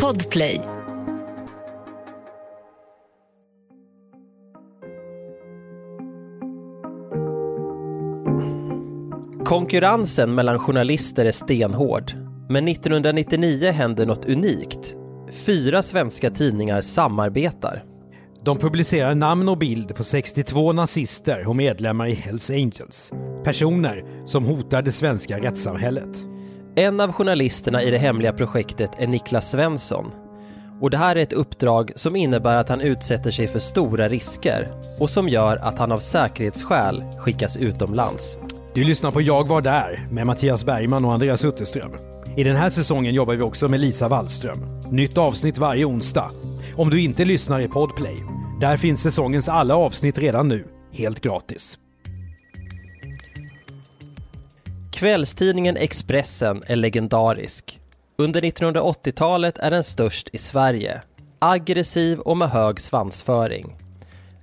Podplay. Konkurrensen mellan journalister är stenhård. Men 1999 händer något unikt. Fyra svenska tidningar samarbetar. De publicerar namn och bild på 62 nazister och medlemmar i Hells Angels. Personer som hotar det svenska rättssamhället. En av journalisterna i det hemliga projektet är Niklas Svensson. Och det här är ett uppdrag som innebär att han utsätter sig för stora risker och som gör att han av säkerhetsskäl skickas utomlands. Du lyssnar på Jag var där med Mattias Bergman och Andreas Utterström. I den här säsongen jobbar vi också med Lisa Wallström. Nytt avsnitt varje onsdag. Om du inte lyssnar i Podplay. Där finns säsongens alla avsnitt redan nu, helt gratis. Kvällstidningen Expressen är legendarisk. Under 1980-talet är den störst i Sverige. Aggressiv och med hög svansföring.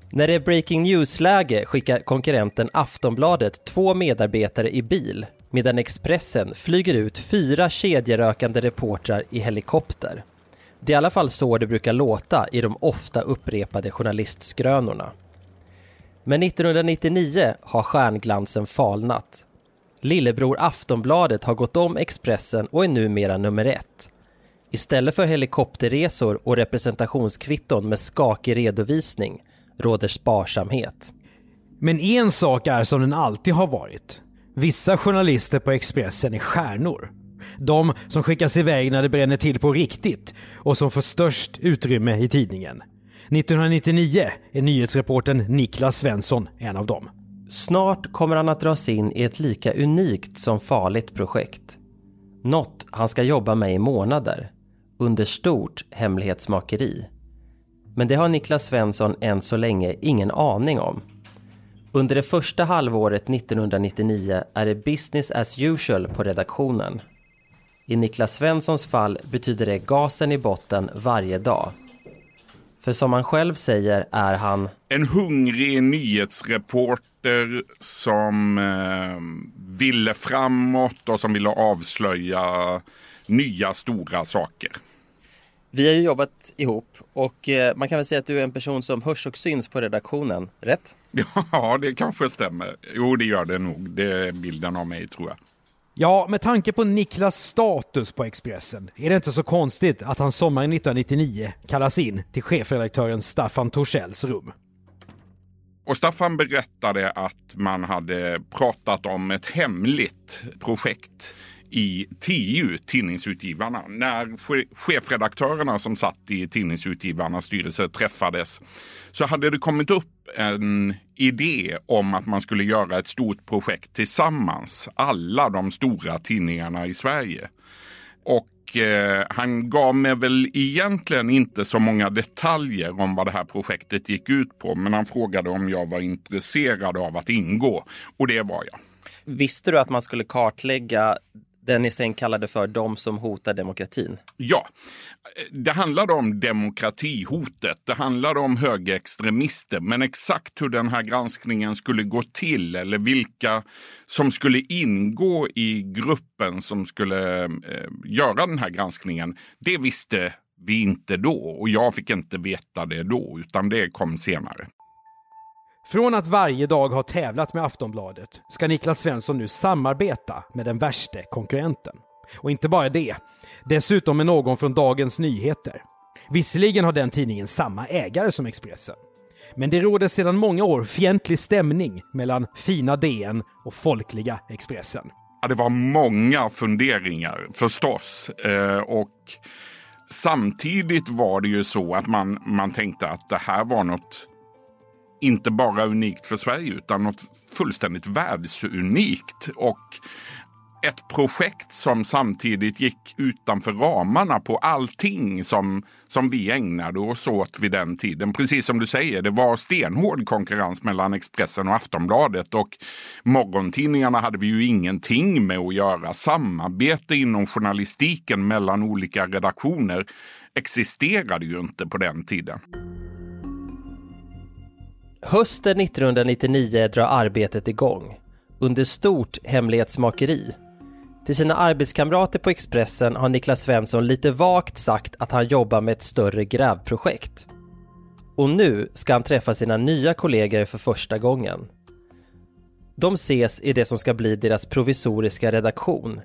När det är breaking news-läge skickar konkurrenten Aftonbladet två medarbetare i bil medan Expressen flyger ut fyra kedjerökande reportrar i helikopter. Det är i alla fall så det brukar låta i de ofta upprepade journalistskrönorna. Men 1999 har stjärnglansen falnat. Lillebror Aftonbladet har gått om Expressen och är numera nummer ett. Istället för helikopterresor och representationskvitton med skakig redovisning råder sparsamhet. Men en sak är som den alltid har varit. Vissa journalister på Expressen är stjärnor. De som skickas iväg när det bränner till på riktigt och som får störst utrymme i tidningen. 1999 är nyhetsreporten Niklas Svensson en av dem. Snart kommer han att dras in i ett lika unikt som farligt projekt. Något han ska jobba med i månader, under stort hemlighetsmakeri. Men det har Niklas Svensson än så länge ingen aning om. Under det första halvåret 1999 är det business as usual på redaktionen. I Niklas Svenssons fall betyder det gasen i botten varje dag. För som han själv säger är han En hungrig nyhetsreporter som eh, ville framåt och som ville avslöja nya stora saker. Vi har ju jobbat ihop och eh, man kan väl säga att du är en person som hörs och syns på redaktionen, rätt? Ja, det kanske stämmer. Jo, det gör det nog. Det är bilden av mig, tror jag. Ja, med tanke på Niklas status på Expressen är det inte så konstigt att han sommaren 1999 kallas in till chefredaktören Staffan Torssells rum. Och Staffan berättade att man hade pratat om ett hemligt projekt i TU, Tidningsutgivarna. När chefredaktörerna som satt i Tidningsutgivarnas styrelse träffades så hade det kommit upp en idé om att man skulle göra ett stort projekt tillsammans. Alla de stora tidningarna i Sverige. Och eh, han gav mig väl egentligen inte så många detaljer om vad det här projektet gick ut på. Men han frågade om jag var intresserad av att ingå. Och det var jag. Visste du att man skulle kartlägga den ni sen kallade för de som hotar demokratin? Ja, det handlade om demokratihotet. Det handlade om högerextremister. Men exakt hur den här granskningen skulle gå till eller vilka som skulle ingå i gruppen som skulle eh, göra den här granskningen, det visste vi inte då och jag fick inte veta det då, utan det kom senare. Från att varje dag ha tävlat med Aftonbladet ska Niklas Svensson nu samarbeta med den värste konkurrenten. Och inte bara det, dessutom med någon från Dagens Nyheter. Visserligen har den tidningen samma ägare som Expressen. Men det råder sedan många år fientlig stämning mellan fina DN och folkliga Expressen. Ja, det var många funderingar förstås. Eh, och samtidigt var det ju så att man, man tänkte att det här var något inte bara unikt för Sverige utan något fullständigt världsunikt. Och ett projekt som samtidigt gick utanför ramarna på allting som, som vi ägnade oss åt vid den tiden. Precis som du säger, det var stenhård konkurrens mellan Expressen och Aftonbladet och morgontidningarna hade vi ju ingenting med att göra. Samarbete inom journalistiken mellan olika redaktioner existerade ju inte på den tiden. Hösten 1999 drar arbetet igång under stort hemlighetsmakeri. Till sina arbetskamrater på Expressen har Niklas Svensson lite vagt sagt att han jobbar med ett större grävprojekt. Och nu ska han träffa sina nya kollegor för första gången. De ses i det som ska bli deras provisoriska redaktion,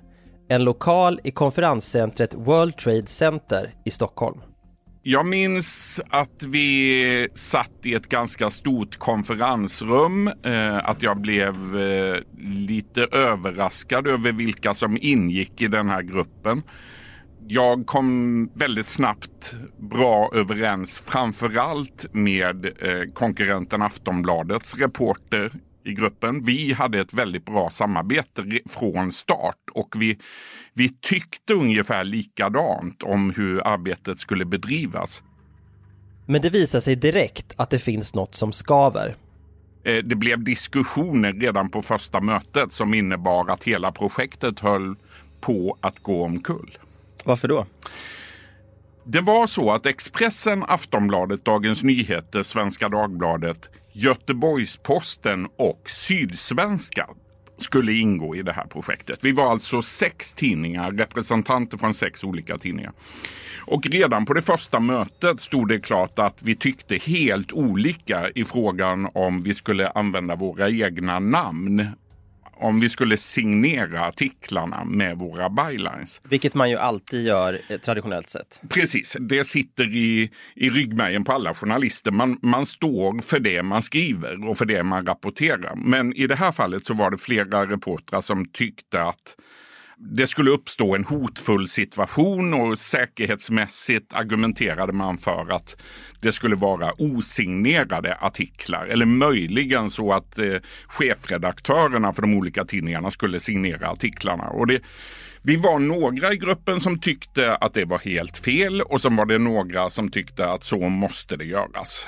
en lokal i konferenscentret World Trade Center i Stockholm. Jag minns att vi satt i ett ganska stort konferensrum. Eh, att jag blev eh, lite överraskad över vilka som ingick i den här gruppen. Jag kom väldigt snabbt bra överens framförallt med eh, konkurrenten Aftonbladets reporter i gruppen. Vi hade ett väldigt bra samarbete från start och vi, vi tyckte ungefär likadant om hur arbetet skulle bedrivas. Men det visar sig direkt att det finns något som skaver. Eh, det blev diskussioner redan på första mötet som innebar att hela projektet höll på att gå omkull. Varför då? Det var så att Expressen, Aftonbladet, Dagens Nyheter, Svenska Dagbladet, Göteborgs-Posten och Sydsvenskan skulle ingå i det här projektet. Vi var alltså sex tidningar, representanter från sex olika tidningar. Och redan på det första mötet stod det klart att vi tyckte helt olika i frågan om vi skulle använda våra egna namn om vi skulle signera artiklarna med våra bylines. Vilket man ju alltid gör eh, traditionellt sett. Precis, det sitter i, i ryggmärgen på alla journalister. Man, man står för det man skriver och för det man rapporterar. Men i det här fallet så var det flera reportrar som tyckte att det skulle uppstå en hotfull situation och säkerhetsmässigt argumenterade man för att det skulle vara osignerade artiklar eller möjligen så att eh, chefredaktörerna för de olika tidningarna skulle signera artiklarna. Och det, vi var några i gruppen som tyckte att det var helt fel och sen var det några som tyckte att så måste det göras.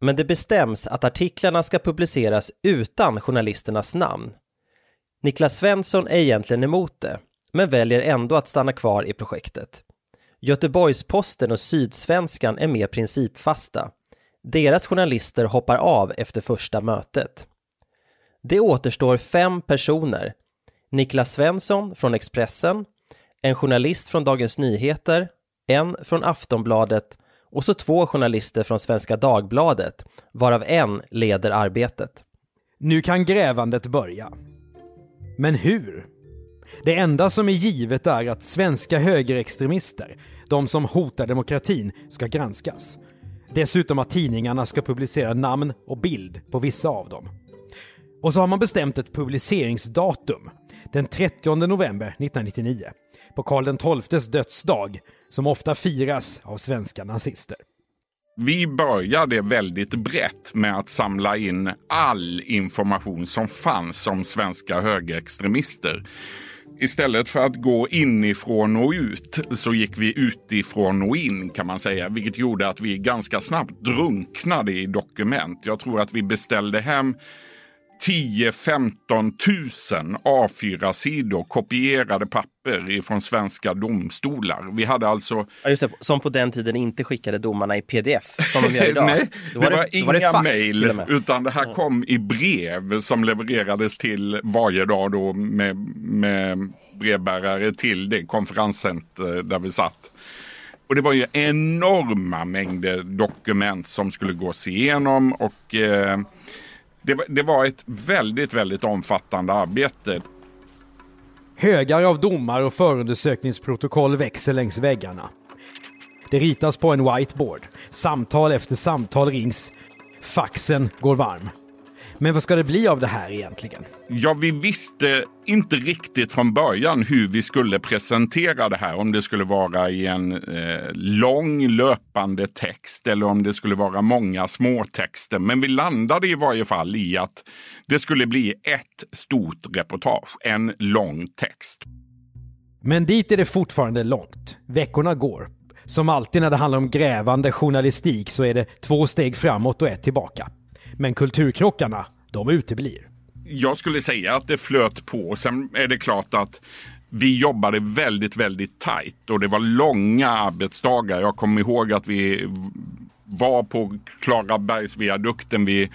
Men det bestäms att artiklarna ska publiceras utan journalisternas namn. Niklas Svensson är egentligen emot det, men väljer ändå att stanna kvar i projektet. Göteborgs-Posten och Sydsvenskan är mer principfasta. Deras journalister hoppar av efter första mötet. Det återstår fem personer. Niklas Svensson från Expressen, en journalist från Dagens Nyheter, en från Aftonbladet och så två journalister från Svenska Dagbladet, varav en leder arbetet. Nu kan grävandet börja. Men hur? Det enda som är givet är att svenska högerextremister, de som hotar demokratin, ska granskas. Dessutom att tidningarna ska publicera namn och bild på vissa av dem. Och så har man bestämt ett publiceringsdatum, den 30 november 1999, på Karl XIIs dödsdag, som ofta firas av svenska nazister. Vi började väldigt brett med att samla in all information som fanns om svenska högerextremister. Istället för att gå inifrån och ut så gick vi utifrån och in kan man säga. Vilket gjorde att vi ganska snabbt drunknade i dokument. Jag tror att vi beställde hem 10-15 tusen A4-sidor kopierade papper ifrån svenska domstolar. Vi hade alltså... Ja, just det, som på den tiden inte skickade domarna i pdf som de gör idag. Nej, det var, då inga det fax mejl utan det här kom i brev som levererades till varje dag då med, med brevbärare till det konferenscenter där vi satt. Och det var ju enorma mängder dokument som skulle gås igenom och eh, det, var- det var ett väldigt, väldigt omfattande arbete. Högar av domar och förundersökningsprotokoll växer längs väggarna. Det ritas på en whiteboard. Samtal efter samtal rings. Faxen går varm. Men vad ska det bli av det här egentligen? Ja, vi visste inte riktigt från början hur vi skulle presentera det här. Om det skulle vara i en eh, lång löpande text eller om det skulle vara många små texter. Men vi landade i varje fall i att det skulle bli ett stort reportage, en lång text. Men dit är det fortfarande långt. Veckorna går. Som alltid när det handlar om grävande journalistik så är det två steg framåt och ett tillbaka. Men kulturkrockarna, de uteblir. Jag skulle säga att det flöt på. Sen är det klart att vi jobbade väldigt, väldigt tajt och det var långa arbetsdagar. Jag kommer ihåg att vi var på Klarabergsviadukten vid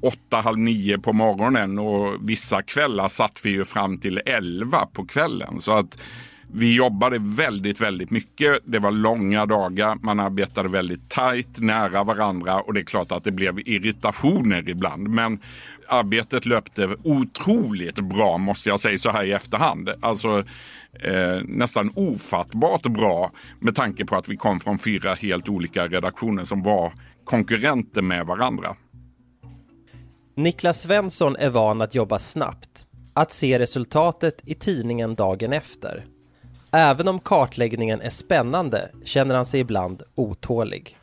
åtta, halv nio på morgonen och vissa kvällar satt vi ju fram till elva på kvällen. Så att vi jobbade väldigt, väldigt mycket. Det var långa dagar. Man arbetade väldigt tajt, nära varandra och det är klart att det blev irritationer ibland. Men arbetet löpte otroligt bra måste jag säga så här i efterhand. Alltså eh, nästan ofattbart bra med tanke på att vi kom från fyra helt olika redaktioner som var konkurrenter med varandra. Niklas Svensson är van att jobba snabbt, att se resultatet i tidningen dagen efter. Även om kartläggningen är spännande känner han sig ibland otålig.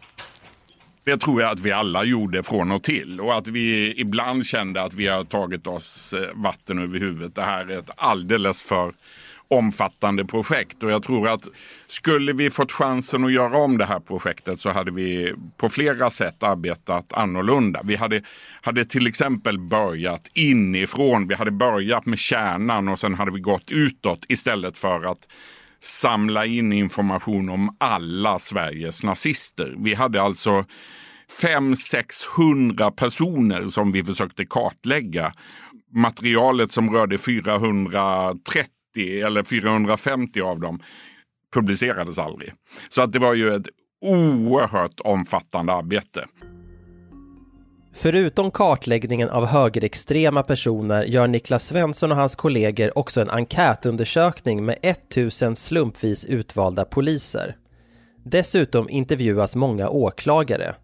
Det tror jag att vi alla gjorde från och till och att vi ibland kände att vi har tagit oss eh, vatten över huvudet. Det här är ett alldeles för omfattande projekt och jag tror att skulle vi fått chansen att göra om det här projektet så hade vi på flera sätt arbetat annorlunda. Vi hade, hade till exempel börjat inifrån. Vi hade börjat med kärnan och sen hade vi gått utåt istället för att samla in information om alla Sveriges nazister. Vi hade alltså 500-600 personer som vi försökte kartlägga. Materialet som rörde 430 eller 450 av dem publicerades aldrig. Så att det var ju ett oerhört omfattande arbete. Förutom kartläggningen av högerextrema personer gör Niklas Svensson och hans kollegor också en enkätundersökning med 1000 slumpvis utvalda poliser. Dessutom intervjuas många åklagare.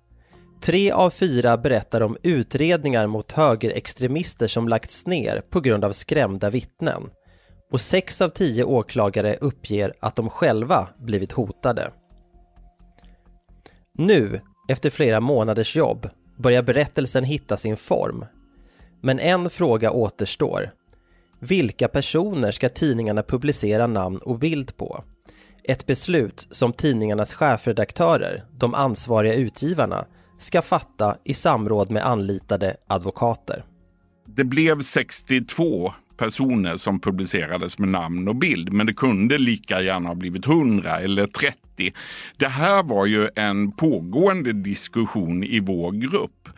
Tre av fyra berättar om utredningar mot högerextremister som lagts ner på grund av skrämda vittnen. Och sex av tio åklagare uppger att de själva blivit hotade. Nu, efter flera månaders jobb, börjar berättelsen hitta sin form. Men en fråga återstår. Vilka personer ska tidningarna publicera namn och bild på? Ett beslut som tidningarnas chefredaktörer, de ansvariga utgivarna, ska fatta i samråd med anlitade advokater. Det blev 62 personer som publicerades med namn och bild, men det kunde lika gärna ha blivit 100 eller 30. Det här var ju en pågående diskussion i vår grupp.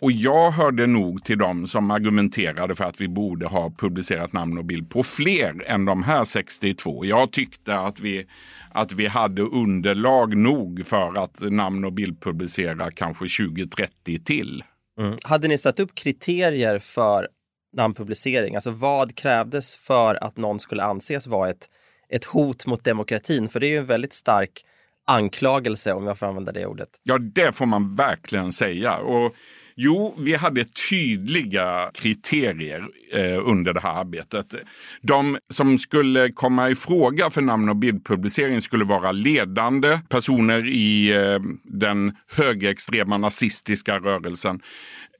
Och jag hörde nog till dem som argumenterade för att vi borde ha publicerat namn och bild på fler än de här 62. Jag tyckte att vi, att vi hade underlag nog för att namn och bild publicera kanske 20-30 till. Mm. Hade ni satt upp kriterier för namnpublicering? Alltså vad krävdes för att någon skulle anses vara ett, ett hot mot demokratin? För det är ju en väldigt stark anklagelse om jag får använda det ordet. Ja, det får man verkligen säga. Och Jo, vi hade tydliga kriterier eh, under det här arbetet. De som skulle komma i fråga för namn och bildpublicering skulle vara ledande personer i eh, den högerextrema nazistiska rörelsen.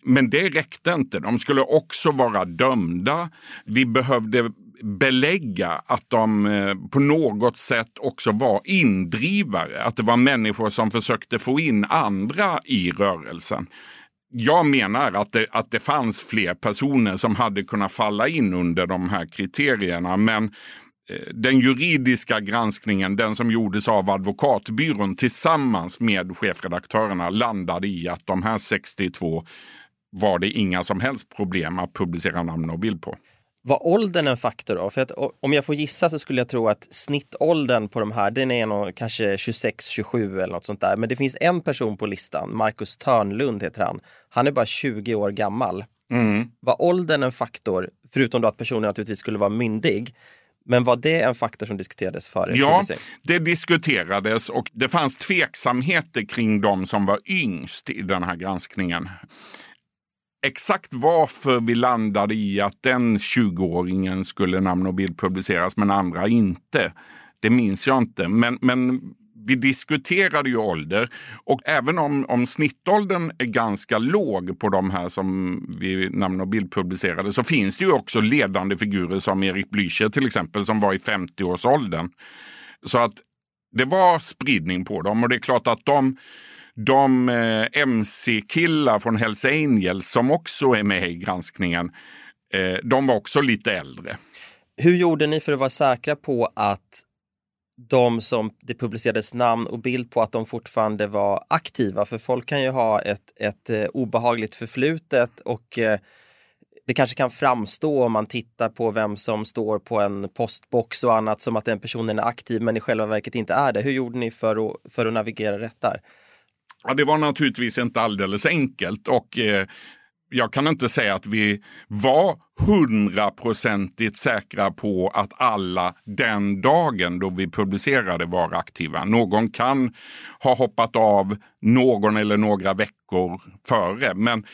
Men det räckte inte. De skulle också vara dömda. Vi behövde belägga att de eh, på något sätt också var indrivare. Att det var människor som försökte få in andra i rörelsen. Jag menar att det, att det fanns fler personer som hade kunnat falla in under de här kriterierna. Men eh, den juridiska granskningen, den som gjordes av advokatbyrån tillsammans med chefredaktörerna landade i att de här 62 var det inga som helst problem att publicera namn och bild på. Var åldern en faktor då? För att, om jag får gissa så skulle jag tro att snittåldern på de här, den är nog kanske 26-27 eller något sånt där. Men det finns en person på listan, Marcus Törnlund heter han. Han är bara 20 år gammal. Mm. Var åldern en faktor, förutom då att personen naturligtvis skulle vara myndig? Men var det en faktor som diskuterades före? Ja, det diskuterades och det fanns tveksamheter kring de som var yngst i den här granskningen exakt varför vi landade i att den 20-åringen skulle namn och bild publiceras men andra inte, det minns jag inte. Men, men vi diskuterade ju ålder och även om, om snittåldern är ganska låg på de här som vi namn och bildpublicerade så finns det ju också ledande figurer som Erik Blücher till exempel som var i 50-årsåldern. Så att det var spridning på dem och det är klart att de de eh, MC-killar från Hells Angels som också är med i granskningen, eh, de var också lite äldre. Hur gjorde ni för att vara säkra på att de som det publicerades namn och bild på att de fortfarande var aktiva? För folk kan ju ha ett, ett eh, obehagligt förflutet och eh, det kanske kan framstå om man tittar på vem som står på en postbox och annat som att den personen är aktiv men i själva verket inte är det. Hur gjorde ni för att, för att navigera rätt där? Ja, det var naturligtvis inte alldeles enkelt och eh, jag kan inte säga att vi var hundraprocentigt säkra på att alla den dagen då vi publicerade var aktiva. Någon kan ha hoppat av någon eller några veckor före. Men,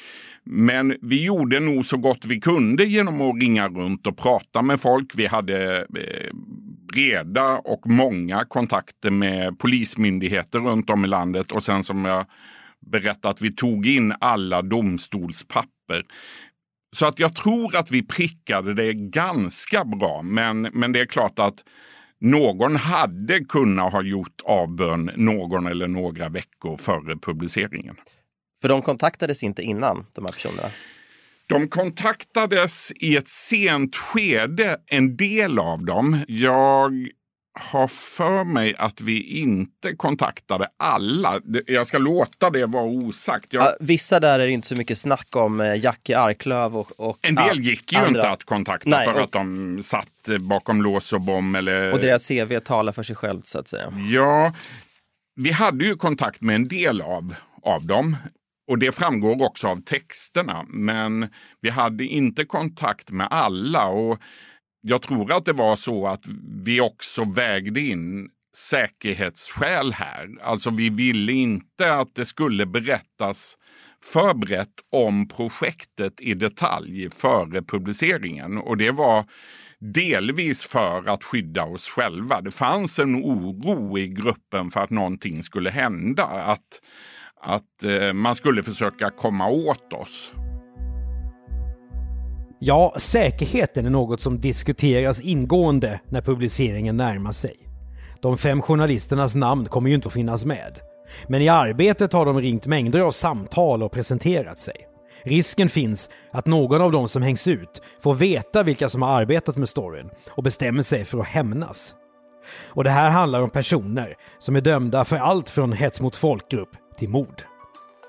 men vi gjorde nog så gott vi kunde genom att ringa runt och prata med folk. Vi hade eh, breda och många kontakter med polismyndigheter runt om i landet och sen som jag berättat, vi tog in alla domstolspapper. Så att jag tror att vi prickade det ganska bra, men, men det är klart att någon hade kunnat ha gjort avbön någon eller några veckor före publiceringen. För de kontaktades inte innan, de här personerna? De kontaktades i ett sent skede, en del av dem. Jag har för mig att vi inte kontaktade alla. Jag ska låta det vara osagt. Jag... Ja, vissa där är det inte så mycket snack om. Eh, Jackie Arklöv och, och En del gick ju andra. inte att kontakta Nej, för och... att de satt bakom lås och bom. Eller... Och deras CV talar för sig självt så att säga. Ja, vi hade ju kontakt med en del av, av dem. Och det framgår också av texterna. Men vi hade inte kontakt med alla. och jag tror att det var så att vi också vägde in säkerhetsskäl här. Alltså vi ville inte att det skulle berättas förberett om projektet i detalj före publiceringen. Och det var delvis för att skydda oss själva. Det fanns en oro i gruppen för att någonting skulle hända. Att, att eh, man skulle försöka komma åt oss. Ja, säkerheten är något som diskuteras ingående när publiceringen närmar sig. De fem journalisternas namn kommer ju inte att finnas med. Men i arbetet har de ringt mängder av samtal och presenterat sig. Risken finns att någon av dem som hängs ut får veta vilka som har arbetat med storyn och bestämmer sig för att hämnas. Och det här handlar om personer som är dömda för allt från hets mot folkgrupp till mord.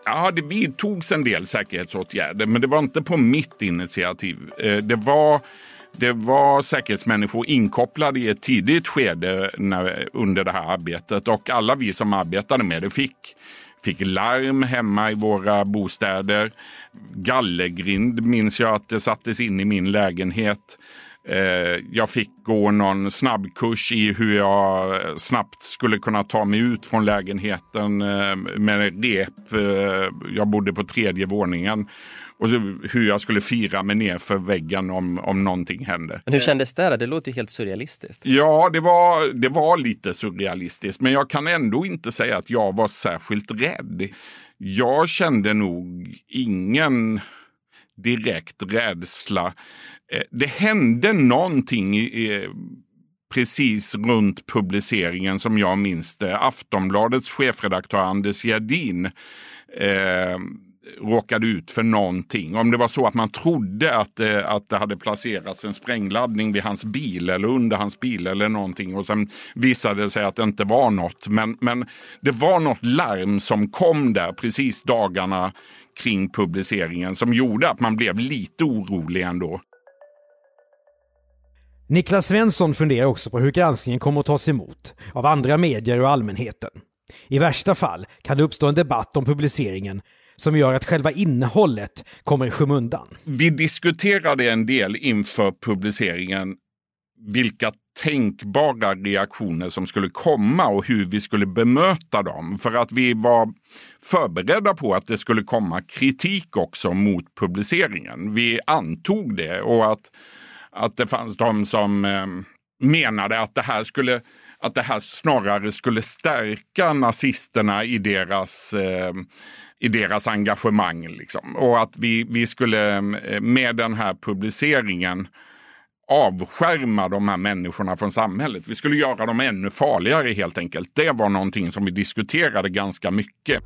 Ja, det vidtogs en del säkerhetsåtgärder, men det var inte på mitt initiativ. Eh, det var, det var säkerhetsmänniskor inkopplade i ett tidigt skede när, under det här arbetet och alla vi som arbetade med det fick fick larm hemma i våra bostäder. Gallergrind minns jag att det sattes in i min lägenhet. Eh, jag fick gå någon snabbkurs i hur jag snabbt skulle kunna ta mig ut från lägenheten eh, med rep. Eh, jag bodde på tredje våningen. Och hur jag skulle fira mig ner för väggen om, om någonting hände. Men hur kändes det? Det låter ju helt surrealistiskt. Ja, det var, det var lite surrealistiskt. Men jag kan ändå inte säga att jag var särskilt rädd. Jag kände nog ingen direkt rädsla. Eh, det hände någonting i, precis runt publiceringen som jag minns det. Aftonbladets chefredaktör Anders Gerdin eh, råkade ut för någonting. Om det var så att man trodde att det, att det hade placerats en sprängladdning vid hans bil eller under hans bil eller någonting och sen visade det sig att det inte var något. Men, men det var något larm som kom där precis dagarna kring publiceringen som gjorde att man blev lite orolig ändå. Niklas Svensson funderar också på hur granskningen kommer att tas emot av andra medier och allmänheten. I värsta fall kan det uppstå en debatt om publiceringen som gör att själva innehållet kommer i skymundan. Vi diskuterade en del inför publiceringen vilka tänkbara reaktioner som skulle komma och hur vi skulle bemöta dem. För att vi var förberedda på att det skulle komma kritik också mot publiceringen. Vi antog det och att, att det fanns de som eh, menade att det här skulle att det här snarare skulle stärka nazisterna i deras eh, i deras engagemang. Liksom. Och att vi, vi skulle eh, med den här publiceringen avskärma de här människorna från samhället. Vi skulle göra dem ännu farligare helt enkelt. Det var någonting som vi diskuterade ganska mycket.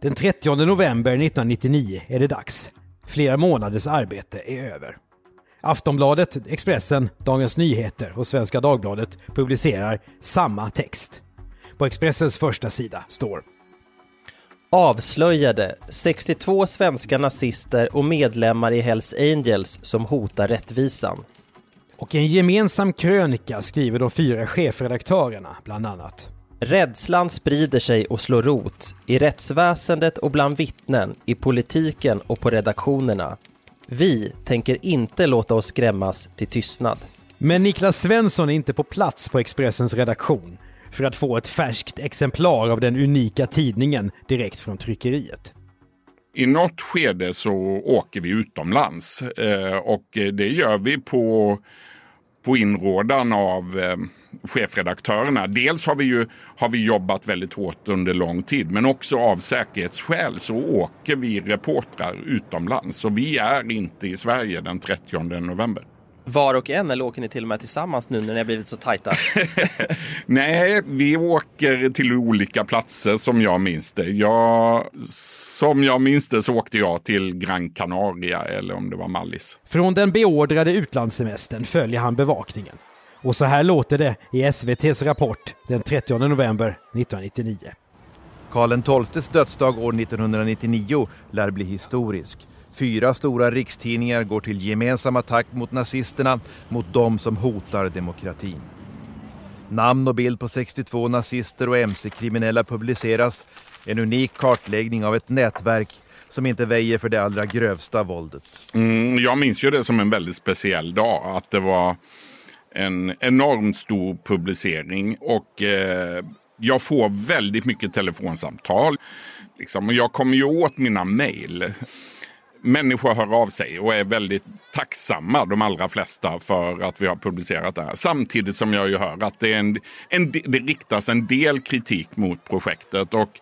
Den 30 november 1999 är det dags. Flera månaders arbete är över. Aftonbladet, Expressen, Dagens Nyheter och Svenska Dagbladet publicerar samma text. På Expressens första sida står Avslöjade 62 svenska nazister och medlemmar i Hells Angels som hotar rättvisan. Och i en gemensam krönika skriver de fyra chefredaktörerna bland annat. Rädslan sprider sig och slår rot i rättsväsendet och bland vittnen, i politiken och på redaktionerna. Vi tänker inte låta oss skrämmas till tystnad. Men Niklas Svensson är inte på plats på Expressens redaktion för att få ett färskt exemplar av den unika tidningen direkt från tryckeriet. I något skede så åker vi utomlands eh, och det gör vi på, på inrådan av eh, chefredaktörerna. Dels har vi ju har vi jobbat väldigt hårt under lång tid men också av säkerhetsskäl så åker vi reportrar utomlands. Så vi är inte i Sverige den 30 november. Var och en eller åker ni till och med tillsammans nu när ni har blivit så tajta? Nej, vi åker till olika platser som jag minns det. Jag, som jag minns det så åkte jag till Gran Canaria eller om det var Mallis. Från den beordrade utlandssemestern följer han bevakningen. Och så här låter det i SVTs rapport den 30 november 1999. Karl XIIs dödsdag år 1999 lär bli historisk. Fyra stora rikstidningar går till gemensam attack mot nazisterna, mot dem som hotar demokratin. Namn och bild på 62 nazister och mc-kriminella publiceras. En unik kartläggning av ett nätverk som inte väjer för det allra grövsta våldet. Mm, jag minns ju det som en väldigt speciell dag. Att det var en enormt stor publicering och eh, jag får väldigt mycket telefonsamtal. Liksom, och jag kommer ju åt mina mejl människor hör av sig och är väldigt tacksamma, de allra flesta, för att vi har publicerat det här. Samtidigt som jag ju hör att det, är en, en, det riktas en del kritik mot projektet. Och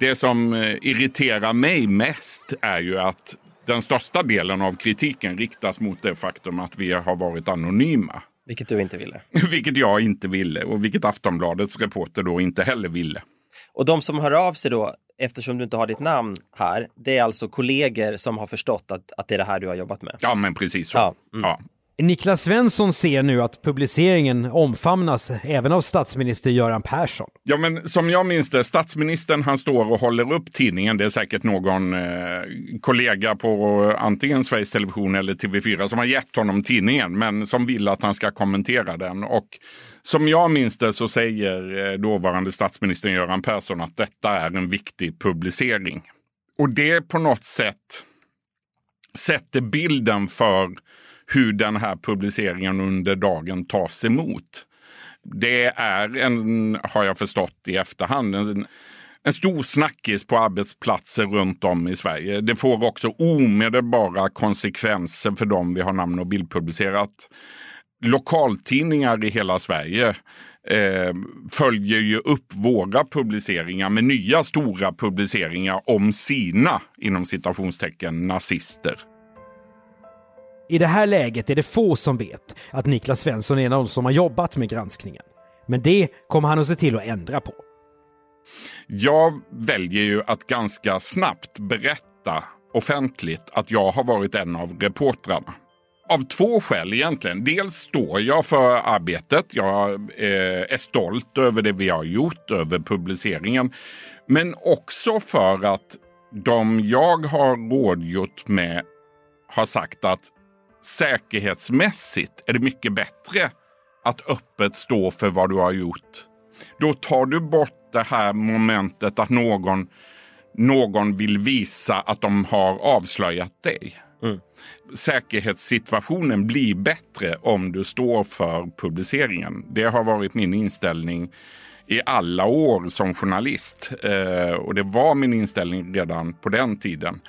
det som eh, irriterar mig mest är ju att den största delen av kritiken riktas mot det faktum att vi har varit anonyma. Vilket du inte ville. vilket jag inte ville och vilket Aftonbladets reporter då inte heller ville. Och de som hör av sig då, eftersom du inte har ditt namn här, det är alltså kollegor som har förstått att, att det är det här du har jobbat med? Ja, men precis så. Ja, mm. ja. Niklas Svensson ser nu att publiceringen omfamnas även av statsminister Göran Persson. Ja, men som jag minns det, statsministern han står och håller upp tidningen. Det är säkert någon eh, kollega på antingen Sveriges Television eller TV4 som har gett honom tidningen, men som vill att han ska kommentera den. Och som jag minns det så säger eh, dåvarande statsministern Göran Persson att detta är en viktig publicering. Och det på något sätt sätter bilden för hur den här publiceringen under dagen tas emot. Det är en, har jag förstått i efterhand, en, en stor snackis på arbetsplatser runt om i Sverige. Det får också omedelbara konsekvenser för dem vi har namn och bildpublicerat. Lokaltidningar i hela Sverige eh, följer ju upp våra publiceringar med nya stora publiceringar om sina, inom citationstecken, nazister. I det här läget är det få som vet att Niklas Svensson är en av som har jobbat med granskningen. Men det kommer han att se till att ändra på. Jag väljer ju att ganska snabbt berätta offentligt att jag har varit en av reportrarna. Av två skäl egentligen. Dels står jag för arbetet. Jag eh, är stolt över det vi har gjort, över publiceringen. Men också för att de jag har rådgjort med har sagt att säkerhetsmässigt är det mycket bättre att öppet stå för vad du har gjort. Då tar du bort det här momentet att någon, någon vill visa att de har avslöjat dig. Mm. Säkerhetssituationen blir bättre om du står för publiceringen. Det har varit min inställning i alla år som journalist. Eh, och det var min inställning redan på den tiden.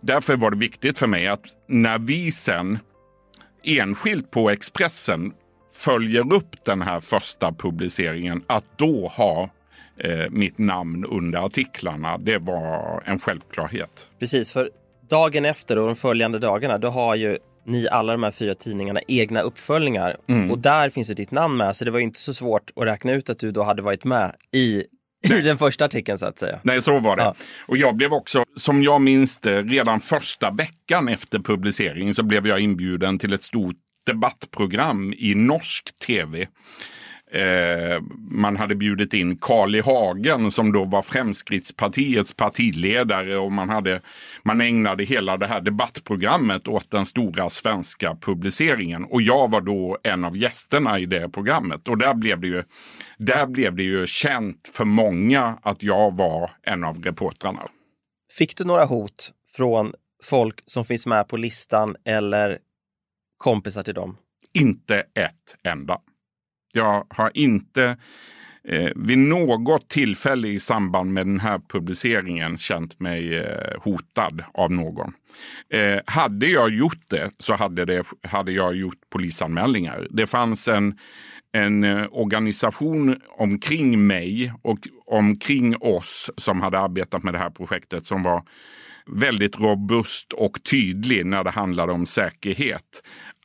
Därför var det viktigt för mig att när vi sen enskilt på Expressen följer upp den här första publiceringen, att då ha eh, mitt namn under artiklarna. Det var en självklarhet. Precis, för dagen efter och de följande dagarna, då har ju ni alla de här fyra tidningarna egna uppföljningar mm. och där finns ju ditt namn med så det var inte så svårt att räkna ut att du då hade varit med i i den första artikeln så att säga. Nej, så var det. Ja. Och jag blev också, som jag minns det, redan första veckan efter publicering så blev jag inbjuden till ett stort debattprogram i norsk tv Eh, man hade bjudit in Carl Hagen som då var Fremskrittspartiets partiledare och man, hade, man ägnade hela det här debattprogrammet åt den stora svenska publiceringen. Och jag var då en av gästerna i det programmet och där blev det ju, där blev det ju känt för många att jag var en av reportrarna. Fick du några hot från folk som finns med på listan eller kompisar till dem? Inte ett enda. Jag har inte eh, vid något tillfälle i samband med den här publiceringen känt mig eh, hotad av någon. Eh, hade jag gjort det så hade, det, hade jag gjort polisanmälningar. Det fanns en, en eh, organisation omkring mig och omkring oss som hade arbetat med det här projektet som var väldigt robust och tydlig när det handlade om säkerhet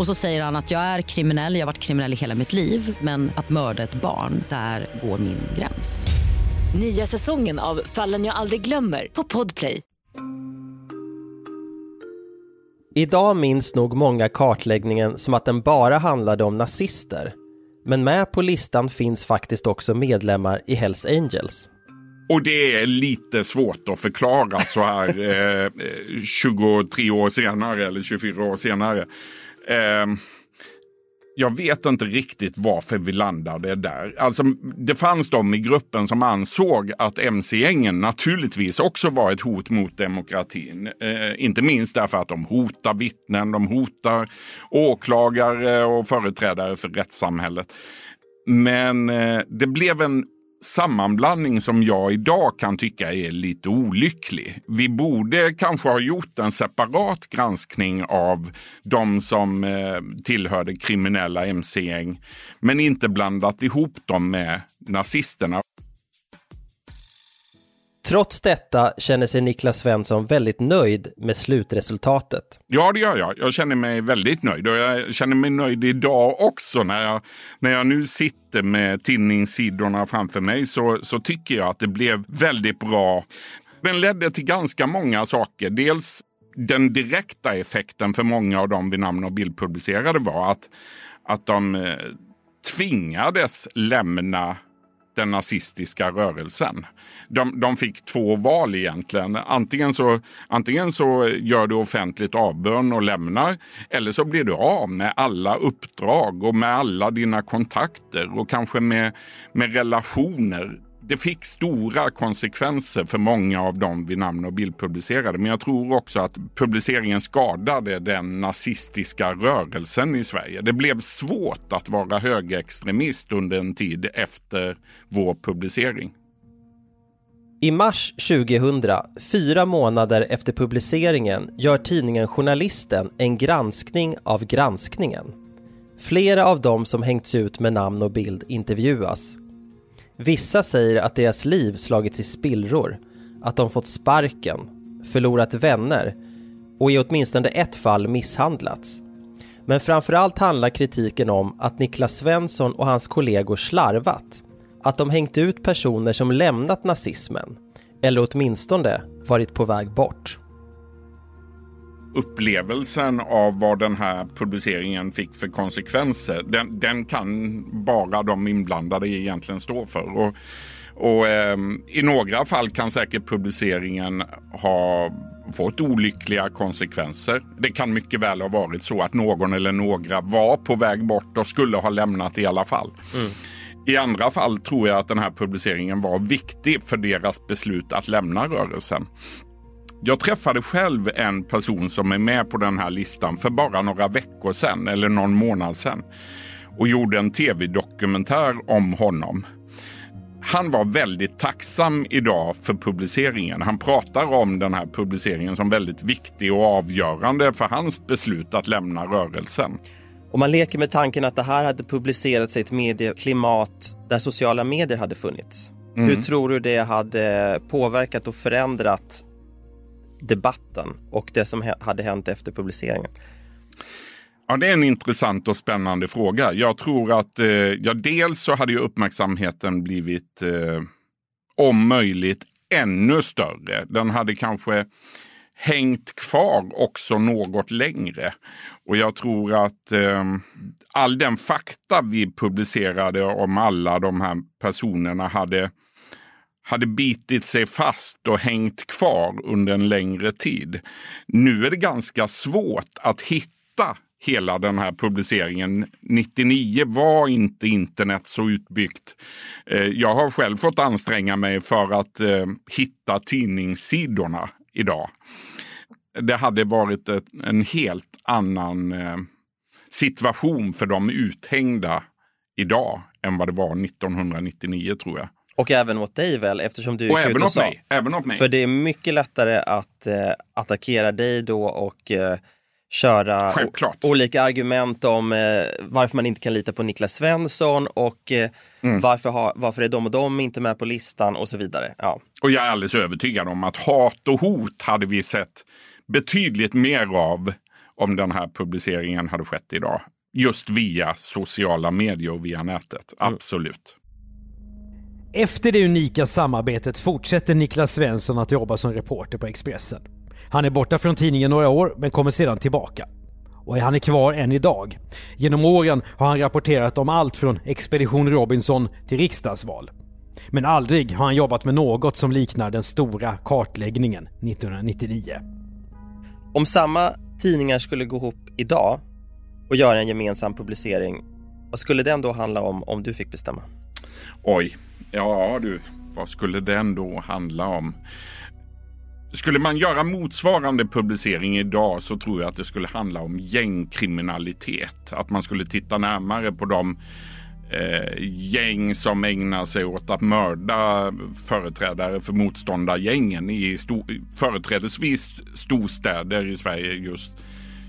Och så säger han att jag är kriminell, jag har varit kriminell i hela mitt liv men att mörda ett barn, där går min gräns. Nya säsongen av Fallen jag aldrig glömmer på Podplay. Idag minns nog många kartläggningen som att den bara handlade om nazister. Men med på listan finns faktiskt också medlemmar i Hells Angels. Och det är lite svårt att förklara så här eh, 23 år senare eller 24 år senare. Eh, jag vet inte riktigt varför vi landade där. Alltså, det fanns de i gruppen som ansåg att mc-gängen naturligtvis också var ett hot mot demokratin. Eh, inte minst därför att de hotar vittnen, de hotar åklagare och företrädare för rättssamhället. Men eh, det blev en sammanblandning som jag idag kan tycka är lite olycklig. Vi borde kanske ha gjort en separat granskning av de som eh, tillhörde kriminella mc-gäng men inte blandat ihop dem med nazisterna. Trots detta känner sig Niklas Svensson väldigt nöjd med slutresultatet. Ja, det gör jag. Jag känner mig väldigt nöjd och jag känner mig nöjd idag också när jag, när jag nu sitter med tidningssidorna framför mig så, så tycker jag att det blev väldigt bra. Den ledde till ganska många saker. Dels den direkta effekten för många av dem vi namn och bildpublicerade var att, att de eh, tvingades lämna den nazistiska rörelsen. De, de fick två val egentligen. Antingen så, antingen så gör du offentligt avbön och lämnar eller så blir du av med alla uppdrag och med alla dina kontakter och kanske med, med relationer det fick stora konsekvenser för många av dem vi namn och bild publicerade Men jag tror också att publiceringen skadade den nazistiska rörelsen i Sverige. Det blev svårt att vara högerextremist under en tid efter vår publicering. I mars 2000, fyra månader efter publiceringen, gör tidningen Journalisten en granskning av granskningen. Flera av dem som hängts ut med namn och bild intervjuas Vissa säger att deras liv slagits i spillror, att de fått sparken, förlorat vänner och i åtminstone ett fall misshandlats. Men framförallt handlar kritiken om att Niklas Svensson och hans kollegor slarvat. Att de hängt ut personer som lämnat nazismen, eller åtminstone varit på väg bort upplevelsen av vad den här publiceringen fick för konsekvenser, den, den kan bara de inblandade egentligen stå för. Och, och eh, I några fall kan säkert publiceringen ha fått olyckliga konsekvenser. Det kan mycket väl ha varit så att någon eller några var på väg bort och skulle ha lämnat i alla fall. Mm. I andra fall tror jag att den här publiceringen var viktig för deras beslut att lämna rörelsen. Jag träffade själv en person som är med på den här listan för bara några veckor sedan eller någon månad sedan och gjorde en tv-dokumentär om honom. Han var väldigt tacksam idag för publiceringen. Han pratar om den här publiceringen som väldigt viktig och avgörande för hans beslut att lämna rörelsen. Om man leker med tanken att det här hade publicerats i ett medieklimat där sociala medier hade funnits. Mm. Hur tror du det hade påverkat och förändrat debatten och det som hade hänt efter publiceringen? Ja, det är en intressant och spännande fråga. Jag tror att, eh, ja, dels så hade ju uppmärksamheten blivit eh, om möjligt ännu större. Den hade kanske hängt kvar också något längre. Och jag tror att eh, all den fakta vi publicerade om alla de här personerna hade, hade bitit sig fast och hängt kvar under en längre tid. Nu är det ganska svårt att hitta hela den här publiceringen. 99 var inte internet så utbyggt. Eh, jag har själv fått anstränga mig för att eh, hitta tidningssidorna idag. Det hade varit en helt annan eh, situation för de uthängda idag än vad det var 1999 tror jag. Och även åt dig väl eftersom du och även åt, mig. även åt mig. För det är mycket lättare att eh, attackera dig då och eh, köra olika argument om eh, varför man inte kan lita på Niklas Svensson och eh, mm. varför, ha, varför är de och de inte med på listan och så vidare. Ja. Och jag är alldeles övertygad om att hat och hot hade vi sett betydligt mer av om den här publiceringen hade skett idag. Just via sociala medier och via nätet. Mm. Efter det unika samarbetet fortsätter Niklas Svensson att jobba som reporter på Expressen. Han är borta från tidningen några år men kommer sedan tillbaka. Och han är kvar än idag. Genom åren har han rapporterat om allt från Expedition Robinson till riksdagsval. Men aldrig har han jobbat med något som liknar den stora kartläggningen 1999. Om samma tidningar skulle gå ihop idag och göra en gemensam publicering, vad skulle den då handla om om du fick bestämma? Oj, ja du, vad skulle den då handla om? Skulle man göra motsvarande publicering idag så tror jag att det skulle handla om gängkriminalitet. Att man skulle titta närmare på de eh, gäng som ägnar sig åt att mörda företrädare för motståndargängen i sto företrädesvis storstäder i Sverige just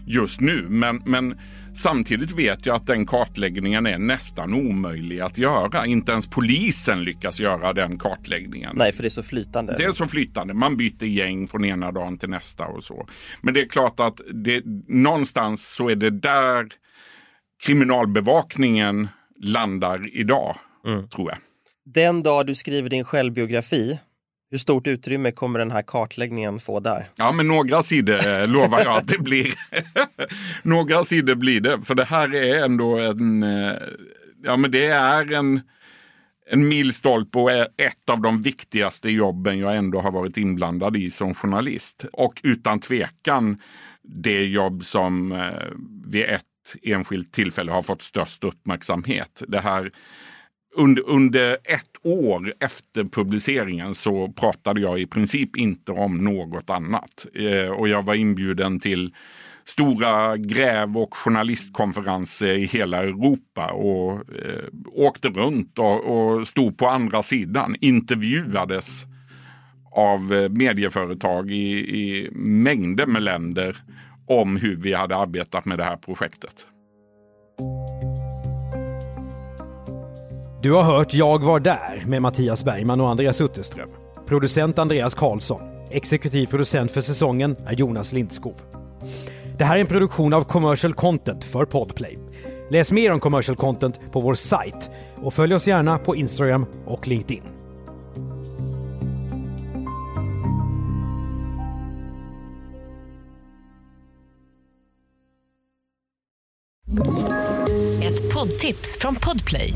just nu. Men, men samtidigt vet jag att den kartläggningen är nästan omöjlig att göra. Inte ens polisen lyckas göra den kartläggningen. Nej, för det är så flytande. Det är så flytande. Man byter gäng från ena dagen till nästa och så. Men det är klart att det, någonstans så är det där kriminalbevakningen landar idag, mm. tror jag. Den dag du skriver din självbiografi, hur stort utrymme kommer den här kartläggningen få där? Ja, men några sidor eh, lovar jag att det blir. några sidor blir det, för det här är ändå en... Eh, ja, men det är en, en milstolpe och ett av de viktigaste jobben jag ändå har varit inblandad i som journalist. Och utan tvekan det jobb som eh, vid ett enskilt tillfälle har fått störst uppmärksamhet. Det här under, under ett år efter publiceringen så pratade jag i princip inte om något annat. Eh, och jag var inbjuden till stora gräv och journalistkonferenser i hela Europa och eh, åkte runt och, och stod på andra sidan, intervjuades av eh, medieföretag i, i mängder med länder om hur vi hade arbetat med det här projektet. Du har hört Jag var där med Mattias Bergman och Andreas Utterström. Producent Andreas Karlsson. Exekutiv producent för säsongen är Jonas Lindskov. Det här är en produktion av Commercial Content för Podplay. Läs mer om Commercial Content på vår sajt och följ oss gärna på Instagram och LinkedIn. Ett poddtips från Podplay.